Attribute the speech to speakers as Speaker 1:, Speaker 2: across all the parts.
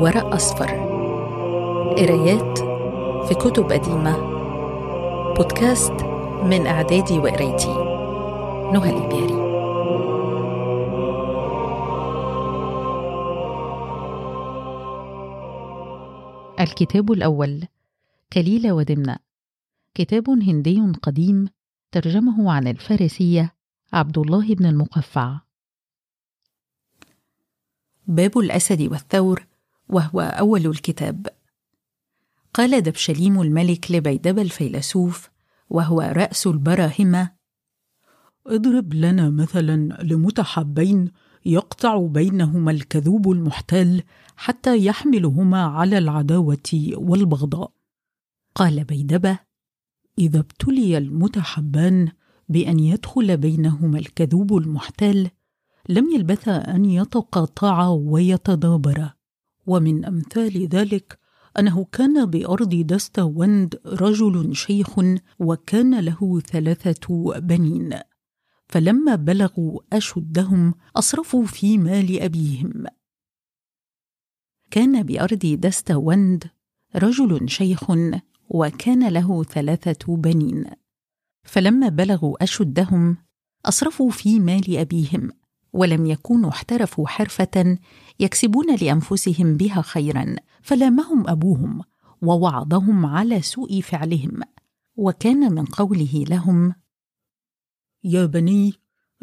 Speaker 1: ورق أصفر. قرايات في كتب قديمة. بودكاست من إعدادي وقرايتي نهى الإبياري الكتاب الأول كليلة ودمنة. كتاب هندي قديم ترجمه عن الفارسية عبد الله بن المقفع. باب الأسد والثور وهو أول الكتاب. قال دبشليم الملك لبيدب الفيلسوف وهو رأس البراهمة
Speaker 2: اضرب لنا مثلا لمتحبين يقطع بينهما الكذوب المحتال حتى يحملهما على العداوة والبغضاء.
Speaker 1: قال بيدبة
Speaker 2: إذا ابتلي المتحبان بأن يدخل بينهما الكذوب المحتال لم يلبثا أن يتقاطعا ويتدابرا. ومن أمثال ذلك أنه كان بأرض دستوند رجل شيخ وكان له ثلاثة بنين. فلما بلغوا أشدهم أصرفوا في مال أبيهم.
Speaker 1: كان بأرض دستوند رجل شيخ وكان له ثلاثة بنين. فلما بلغوا أشدهم أصرفوا في مال أبيهم ولم يكونوا احترفوا حرفة يكسبون لأنفسهم بها خيرا فلامهم أبوهم ووعظهم على سوء فعلهم. وكان من قوله لهم
Speaker 2: يا بني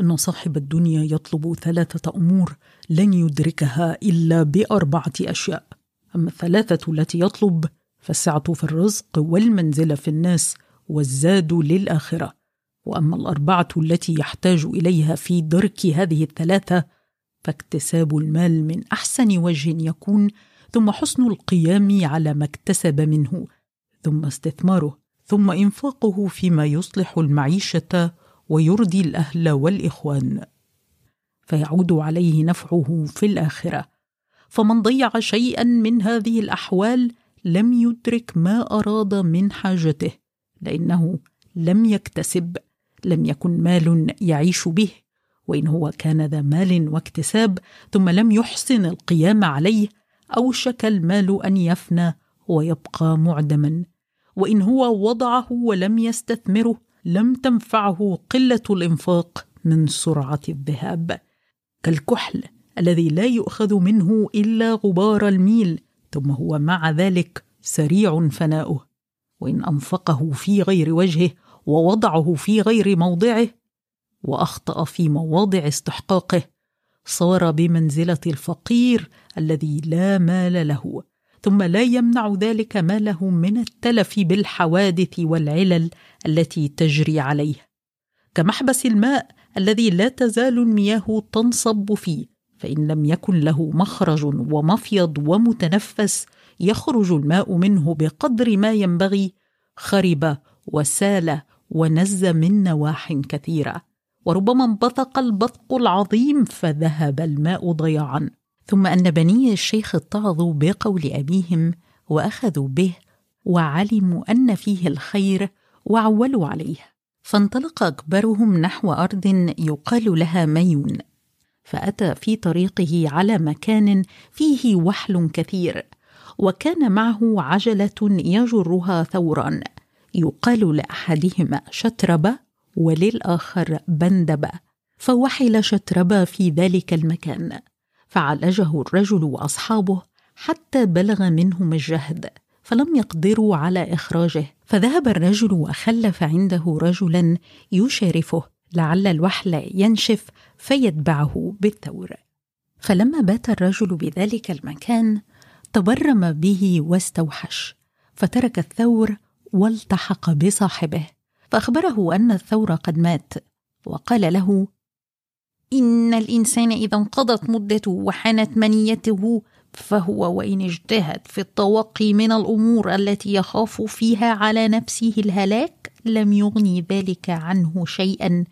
Speaker 2: إن صاحب الدنيا يطلب ثلاثة أمور لن يدركها إلا بأربعة أشياء. أما الثلاثة التي يطلب فالسعة في الرزق والمنزلة في الناس والزاد للآخرة. وأما الأربعة التي يحتاج إليها في درك هذه الثلاثة فاكتساب المال من أحسن وجه يكون ثم حسن القيام على ما اكتسب منه ثم استثماره ثم إنفاقه فيما يصلح المعيشة ويرضي الأهل والإخوان. فيعود عليه نفعه في الآخرة. فمن ضيع شيئا من هذه الأحوال لم يدرك ما أراد من حاجته لأنه لم يكتسب لم يكن مال يعيش به. وإن هو كان ذا مال واكتساب ثم لم يحسن القيام عليه أوشك المال أن يفنى ويبقى معدما. وإن هو وضعه ولم يستثمره لم تنفعه قلة الإنفاق من سرعة الذهاب. كالكحل الذي لا يؤخذ منه إلا غبار الميل ثم هو مع ذلك سريع فناؤه. وإن أنفقه في غير وجهه ووضعه في غير موضعه وأخطأ في مواضع استحقاقه صار بمنزلة الفقير الذي لا مال له ثم لا يمنع ذلك ماله من التلف بالحوادث والعلل التي تجري عليه. كمحبس الماء الذي لا تزال المياه تنصب فيه فإن لم يكن له مخرج ومفيض ومتنفس يخرج الماء منه بقدر ما ينبغي خرب وسال ونز من نواح كثيرة. وربما انبثق البثق العظيم فذهب الماء ضياعا. ثم أن بني الشيخ اتعظوا بقول أبيهم وأخذوا به وعلموا أن فيه الخير وعولوا عليه. فانطلق أكبرهم نحو أرض يقال لها ميون. فأتى في طريقه على مكان فيه وحل كثير. وكان معه عجلة يجرها ثوران. يقال لأحدهما شتربة وللآخر بندبه فوحل شتربه في ذلك المكان. فعالجه الرجل وأصحابه حتى بلغ منهم الجهد فلم يقدروا على إخراجه. فذهب الرجل وخلف عنده رجلا يشارفه لعل الوحل ينشف فيتبعه بالثور. فلما بات الرجل بذلك المكان تبرم به واستوحش فترك الثور والتحق بصاحبه. فأخبره أن الثور قد مات وقال له إن الإنسان إذا انقضت مدته وحانت منيته فهو وإن اجتهد في التوقي من الأمور التي يخاف فيها على نفسه الهلاك لم يغني ذلك عنه شيئا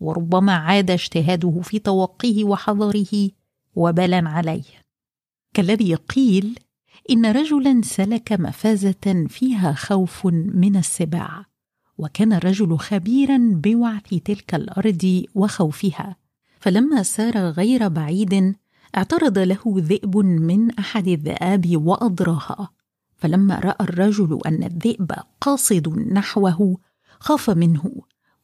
Speaker 2: وربما عاد اجتهاده في توقيه وحذره وبلا عليه. كالذي قيل إن رجلا سلك مفازة فيها خوف من السباع. وكان الرجل خبيرا بوعث تلك الأرض وخوفها. فلما سار غير بعيد اعترض له ذئب من أحد الذئاب وأضراها. فلما رأى الرجل أن الذئب قاصد نحوه خاف منه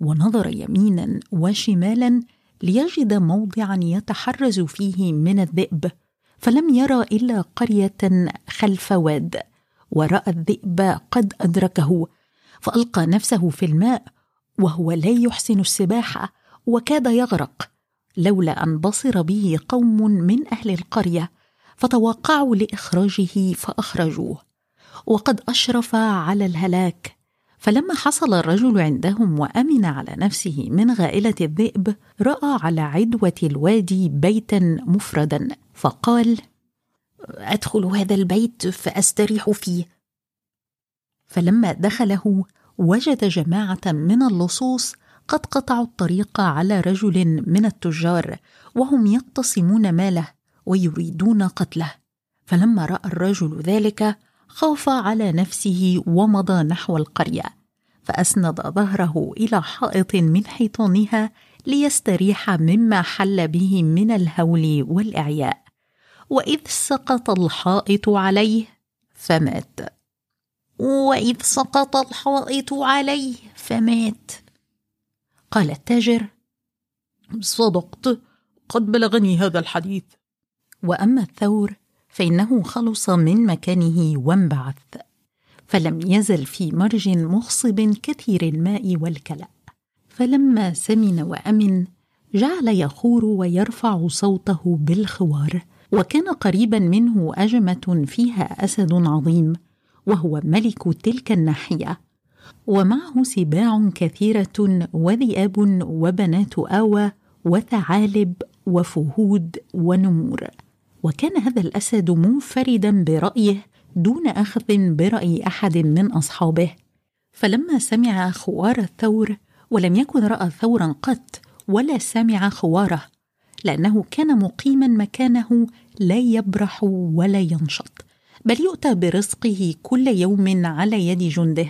Speaker 2: ونظر يمينا وشمالا ليجد موضعا يتحرز فيه من الذئب. فلم يرى إلا قرية خلف واد ورأى الذئب قد أدركه. فألقى نفسه في الماء وهو لا يحسن السباحة وكاد يغرق لولا أن بصر به قوم من أهل القرية فتوقعوا لإخراجه فأخرجوه. وقد أشرف على الهلاك فلما حصل الرجل عندهم وأمن على نفسه من غائلة الذئب رأى على عدوة الوادي بيتا مفردا فقال أدخل هذا البيت فأستريح فيه. فلما دخله وجد جماعة من اللصوص قد قطعوا الطريق على رجل من التجار وهم يقتسمون ماله ويريدون قتله. فلما رأى الرجل ذلك خاف على نفسه ومضى نحو القرية فأسند ظهره إلى حائط من حيطانها ليستريح مما حل به من الهول والإعياء. وإذ سقط الحائط عليه فمات. واذ سقط الحائط عليه فمات. قال التاجر
Speaker 3: صدقت قد بلغني هذا الحديث.
Speaker 2: وأما الثور فإنه خلص من مكانه وانبعث فلم يزل في مرج مخصب كثير الماء والكلأ. فلما سمن وأمن جعل يخور ويرفع صوته بالخوار وكان قريبا منه أجمة فيها أسد عظيم. وهو ملك تلك الناحية. ومعه سباع كثيرة وذئاب وبنات آوى وثعالب وفهود ونمور. وكان هذا الأسد منفردا برأيه دون أخذ برأي أحد من أصحابه. فلما سمع خوار الثور ولم يكن رأى ثورا قط ولا سمع خواره لأنه كان مقيما مكانه لا يبرح ولا ينشط. بل يؤتى برزقه كل يوم على يد جنده.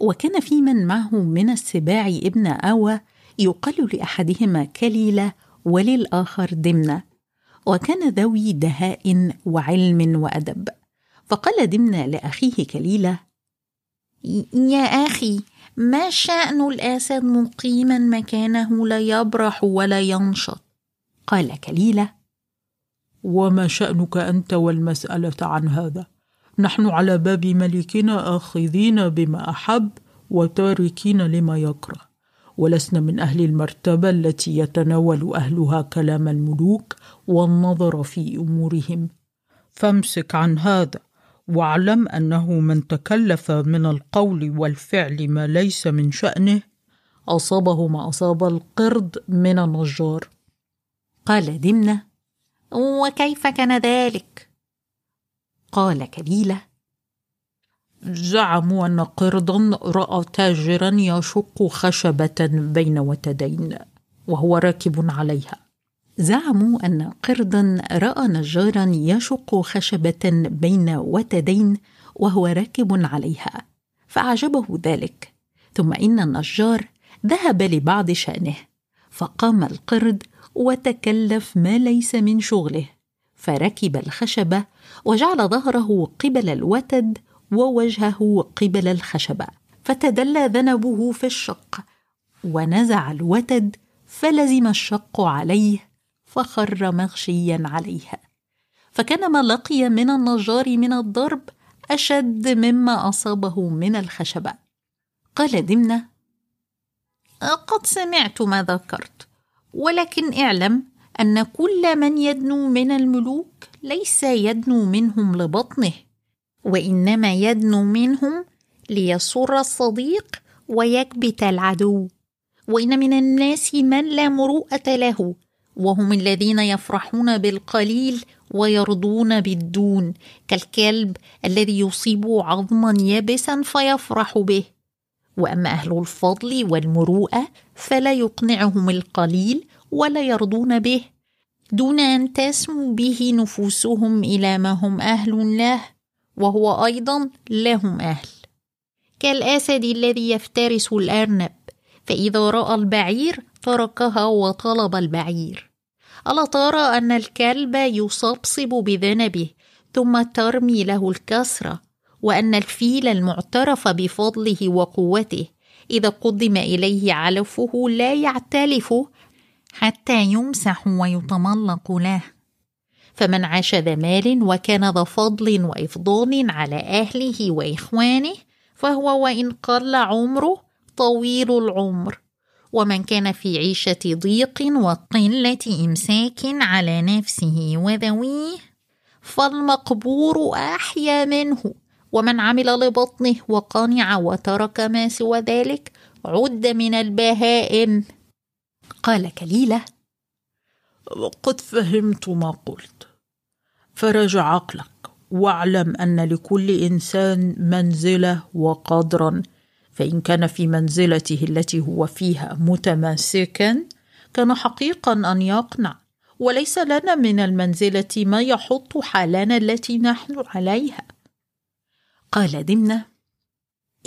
Speaker 2: وكان في من معه من السباع ابن آوى يقال لأحدهما كليلة وللآخر دمنة. وكان ذوي دهاء وعلم وأدب. فقال دمنة لأخيه كليلة
Speaker 4: يا أخي ما شأن الأسد مقيما مكانه لا يبرح ولا ينشط؟
Speaker 2: قال كليلة
Speaker 3: وما شأنك أنت والمسألة عن هذا. نحن على باب ملكنا آخذين بما أحب وتاركين لما يكره. ولسنا من أهل المرتبة التي يتناول أهلها كلام الملوك والنظر في أمورهم. فامسك عن هذا واعلم أنه من تكلف من القول والفعل ما ليس من شأنه أصابه ما أصاب القرد من النجار.
Speaker 2: قال دمنة
Speaker 4: وكيف كان ذلك؟
Speaker 2: قال كليله
Speaker 3: زعموا أن قردا رأى تاجرا يشق خشبة بين وتدين وهو راكب عليها.
Speaker 2: زعموا أن قردا رأى نجارا يشق خشبة بين وتدين وهو راكب عليها فأعجبه ذلك. ثم إن النجار ذهب لبعض شأنه فقام القرد وتكلف ما ليس من شغله. فركب الخشبة وجعل ظهره قبل الوتد ووجهه قبل الخشبة. فتدلى ذنبه في الشق. ونزع الوتد فلزم الشق عليه فخر مغشيا عليها. فكان ما لقي من النجار من الضرب أشد مما أصابه من الخشبة. قال دمنة
Speaker 4: قد سمعت ما ذكرت. ولكن اعلم أن كل من يدنو من الملوك ليس يدنو منهم لبطنه وإنما يدنو منهم ليسر الصديق ويكبت العدو. وإن من الناس من لا مروءة له وهم الذين يفرحون بالقليل ويرضون بالدون كالكلب الذي يصيب عظما يابسا فيفرح به. وأما أهل الفضل والمروءة فلا يقنعهم القليل ولا يرضون به دون أن تسمو به نفوسهم إلى ما هم أهل له وهو أيضا لهم أهل. كالأسد الذي يفترس الأرنب فإذا رأى البعير تركها وطلب البعير.
Speaker 2: ألا ترى أن الكلب يصبصب بذنبه ثم ترمي له الكسرة. وأن الفيل المعترف بفضله وقوته إذا قدم إليه علفه لا يعتلف حتى يمسح ويتملق له. فمن عاش ذا مال وكان ذا فضل وإفضال على أهله وإخوانه فهو وإن قل عمره طويل العمر. ومن كان في عيشة ضيق وقلة إمساك على نفسه وذويه فالمقبور أحيا منه. ومن عمل لبطنه وقنع وترك ما سوى ذلك عد من البهائم.
Speaker 5: قال كليلة
Speaker 6: قد فهمت ما قلت. فرج عقلك واعلم أن لكل إنسان منزلة وقدرا. فإن كان في منزلته التي هو فيها متماسكا كان حقيقا أن يقنع. وليس لنا من المنزلة ما يحط حالنا التي نحن عليها.
Speaker 5: قال دمنة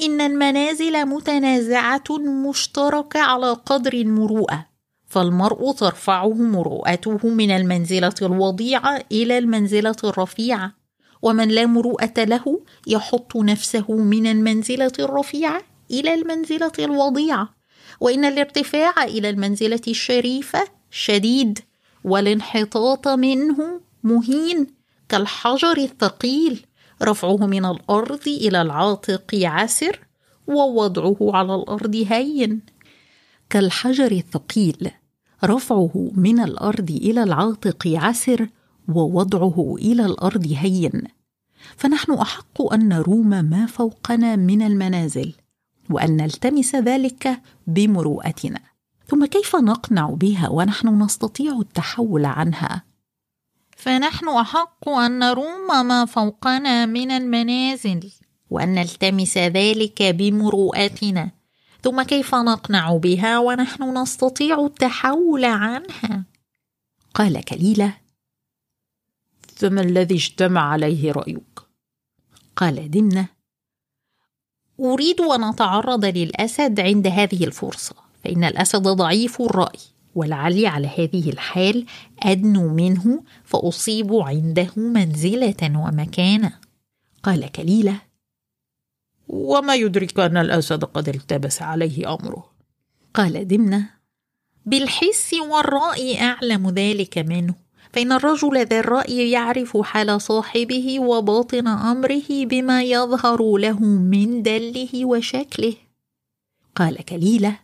Speaker 2: إن المنازل متنازعة مشتركة على قدر المروءة فالمرء ترفعه مروءته من المنزلة الوضيعة إلى المنزلة الرفيعة ومن لا مروءة له يحط نفسه من المنزلة الرفيعة إلى المنزلة الوضيعة وإن الارتفاع إلى المنزلة الشريفة شديد والانحطاط منه مهين كالحجر الثقيل. رفعه من الأرض إلى العاتق عسر ووضعه على الأرض هين.
Speaker 5: كالحجر الثقيل رفعه من الأرض إلى العاتق عسر ووضعه إلى الأرض هين. فنحن أحق أن نروم ما فوقنا من المنازل وأن نلتمس ذلك بمروءتنا. ثم كيف نقنع بها ونحن نستطيع التحول عنها؟
Speaker 2: فنحن أحق أن نروم ما فوقنا من المنازل. وأن نلتمس ذلك بمروءتنا. ثم كيف نقنع بها ونحن نستطيع التحول عنها؟
Speaker 5: قال كليلة
Speaker 6: فما الذي اجتمع عليه رأيك؟
Speaker 5: قال دمنة
Speaker 2: أريد أن أتعرض للأسد عند هذه الفرصة فإن الأسد ضعيف الرأي. ولعلي على هذه الحال أدنو منه فأصيب عنده منزلة ومكانة.
Speaker 5: قال كليلة
Speaker 6: وما يدرك أن الاسد قد التبس عليه أمره.
Speaker 5: قال دمنة
Speaker 2: بالحس والرأي أعلم ذلك منه فإن الرجل ذا الرأي يعرف حال صاحبه وباطن أمره بما يظهر له من دله وشكله.
Speaker 5: قال كليلة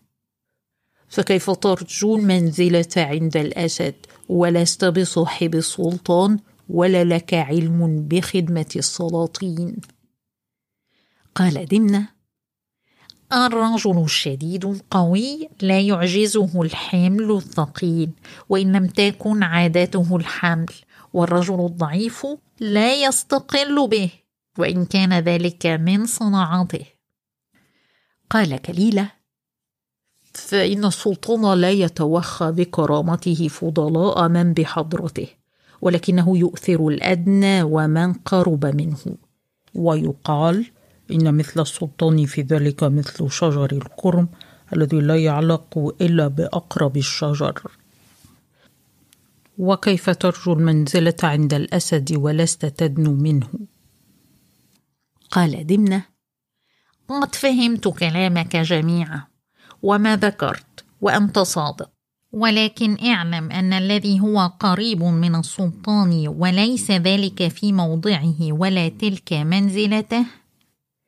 Speaker 6: فكيف ترجو المنزله عند الأسد؟ ولست بصاحب السلطان ولا لك علم بخدمة السلاطين.
Speaker 5: قال دمنة
Speaker 2: الرجل الشديد القوي لا يعجزه الحمل الثقيل وإن لم تكن عادته الحمل والرجل الضعيف لا يستقل به وإن كان ذلك من صناعته.
Speaker 5: قال كليلة
Speaker 6: فإن السلطان لا يتوخى بكرامته فضلاء من بحضرته ولكنه يؤثر الأدنى ومن قرب منه. ويقال إن مثل السلطان في ذلك مثل شجر الكرم الذي لا يعلق إلا بأقرب الشجر. وكيف ترجو المنزلة عند الأسد ولست تدنو منه؟
Speaker 5: قال دمنة
Speaker 2: قد فهمت كلامك جميعا. وما ذكرت وأنت صادق. ولكن اعلم أن الذي هو قريب من السلطان وليس ذلك في موضعه ولا تلك منزلته.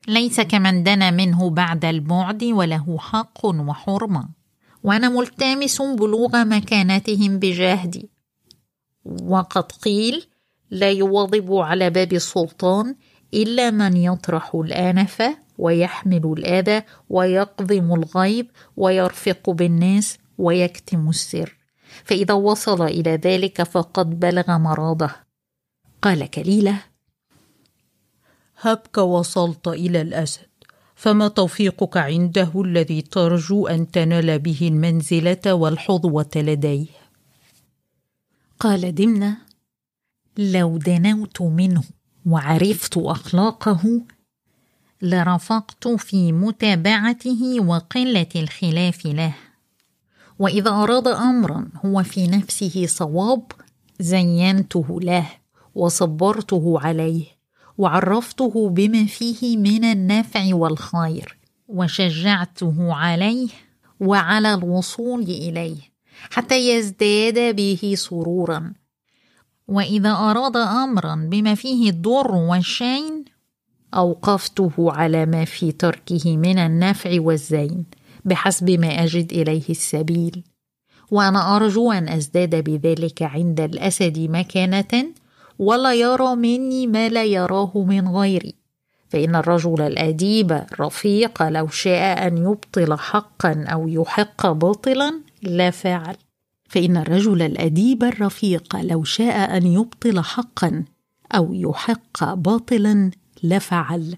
Speaker 2: ليس كمن دنا منه بعد البعد وله حق وحرمة. وأنا ملتمس بلوغ مكانتهم بجهدي. وقد قيل لا يواظب على باب السلطان إلا من يطرح الآنف ويحمل الآذى ويقضم الغيب ويرفق بالناس ويكتم السر. فإذا وصل إلى ذلك فقد بلغ مراده
Speaker 5: قال كليلة
Speaker 6: هبك وصلت إلى الأسد فما توفيقك عنده الذي ترجو أن تنال به المنزلة والحظوة لديه؟
Speaker 2: قال دمنة لو دنوت منه وعرفت أخلاقه لرفقت في متابعته وقلة الخلاف له. وإذا أراد امرا هو في نفسه صواب زينته له وصبرته عليه وعرفته بما فيه من النفع والخير وشجعته عليه وعلى الوصول إليه حتى يزداد به سرورا. وإذا أراد امرا بما فيه الضر والشين أوقفته على ما في تركه من النفع والزين بحسب ما أجد إليه السبيل. وأنا أرجو أن أزداد بذلك عند الأسد مكانة ولا يرى مني ما لا يراه من غيري. فإن الرجل الأديب الرفيق لو شاء أن يبطل حقا أو يحق باطلا لفعل
Speaker 7: فإن الرجل الأديب الرفيق لو شاء أن يبطل حقا أو يحق باطلا لفعل.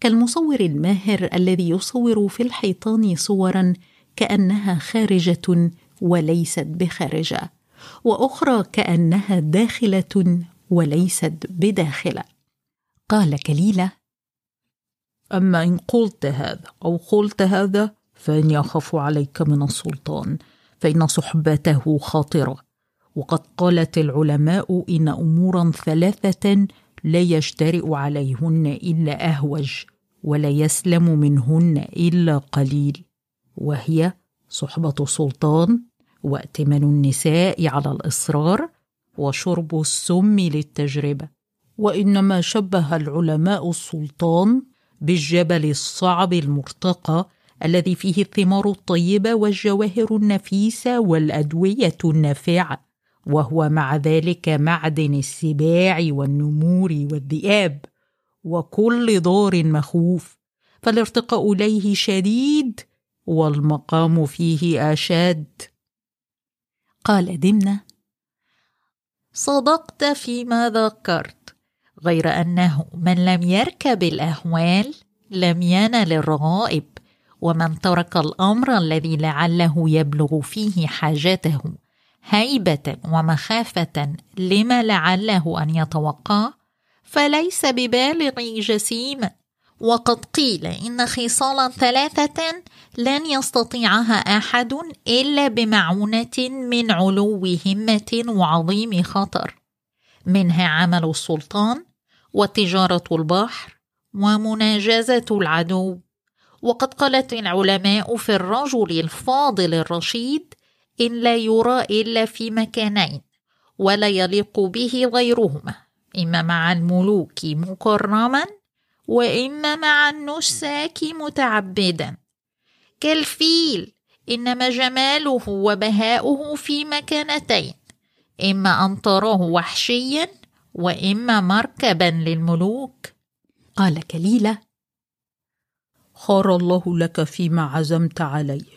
Speaker 7: كالمصور الماهر الذي يصور في الحيطان صورا كأنها خارجة وليست بخارجة وأخرى كأنها داخلة وليست بداخلة. قال كليلة
Speaker 8: أما إن قلت هذا أو قلت هذا فإني أخاف عليك من السلطان فإن صحبته خاطرة. وقد قالت العلماء إن امورا ثلاثة لا يجترئ عليهن إلا أهوج ولا يسلم منهن إلا قليل. وهي صحبة السلطان وائتمن النساء على الإصرار وشرب السم للتجربة. وإنما شبه العلماء السلطان بالجبل الصعب المرتقى الذي فيه الثمار الطيبة والجواهر النفيسة والأدوية النافعة. وهو مع ذلك معدن السباع والنمور والذئاب وكل دار مخوف فالارتقاء إليه شديد والمقام فيه أشد.
Speaker 7: قال دمنة
Speaker 2: صدقت فيما ذكرت غير أنه من لم يركب الأهوال لم ينل الرغائب ومن ترك الأمر الذي لعله يبلغ فيه حاجته. هيبة ومخافة لما لعله أن يتوقع فليس ببالغ جسيما وقد قيل إن خصالا ثلاثة لن يستطيعها أحد إلا بمعونة من علو همة وعظيم خطر. منها عمل السلطان وتجارة البحر ومناجزة العدو. وقد قالت العلماء في الرجل الفاضل الرشيد إن لا يرى إلا في مكانين ولا يليق به غيرهما إما مع الملوك مكرما وإما مع النساك متعبدا. كالفيل إنما جماله وبهاؤه في مكانتين إما أن تراه وحشيا وإما مركبا للملوك.
Speaker 7: قال كليلة
Speaker 8: خار الله لك فيما عزمت عليه.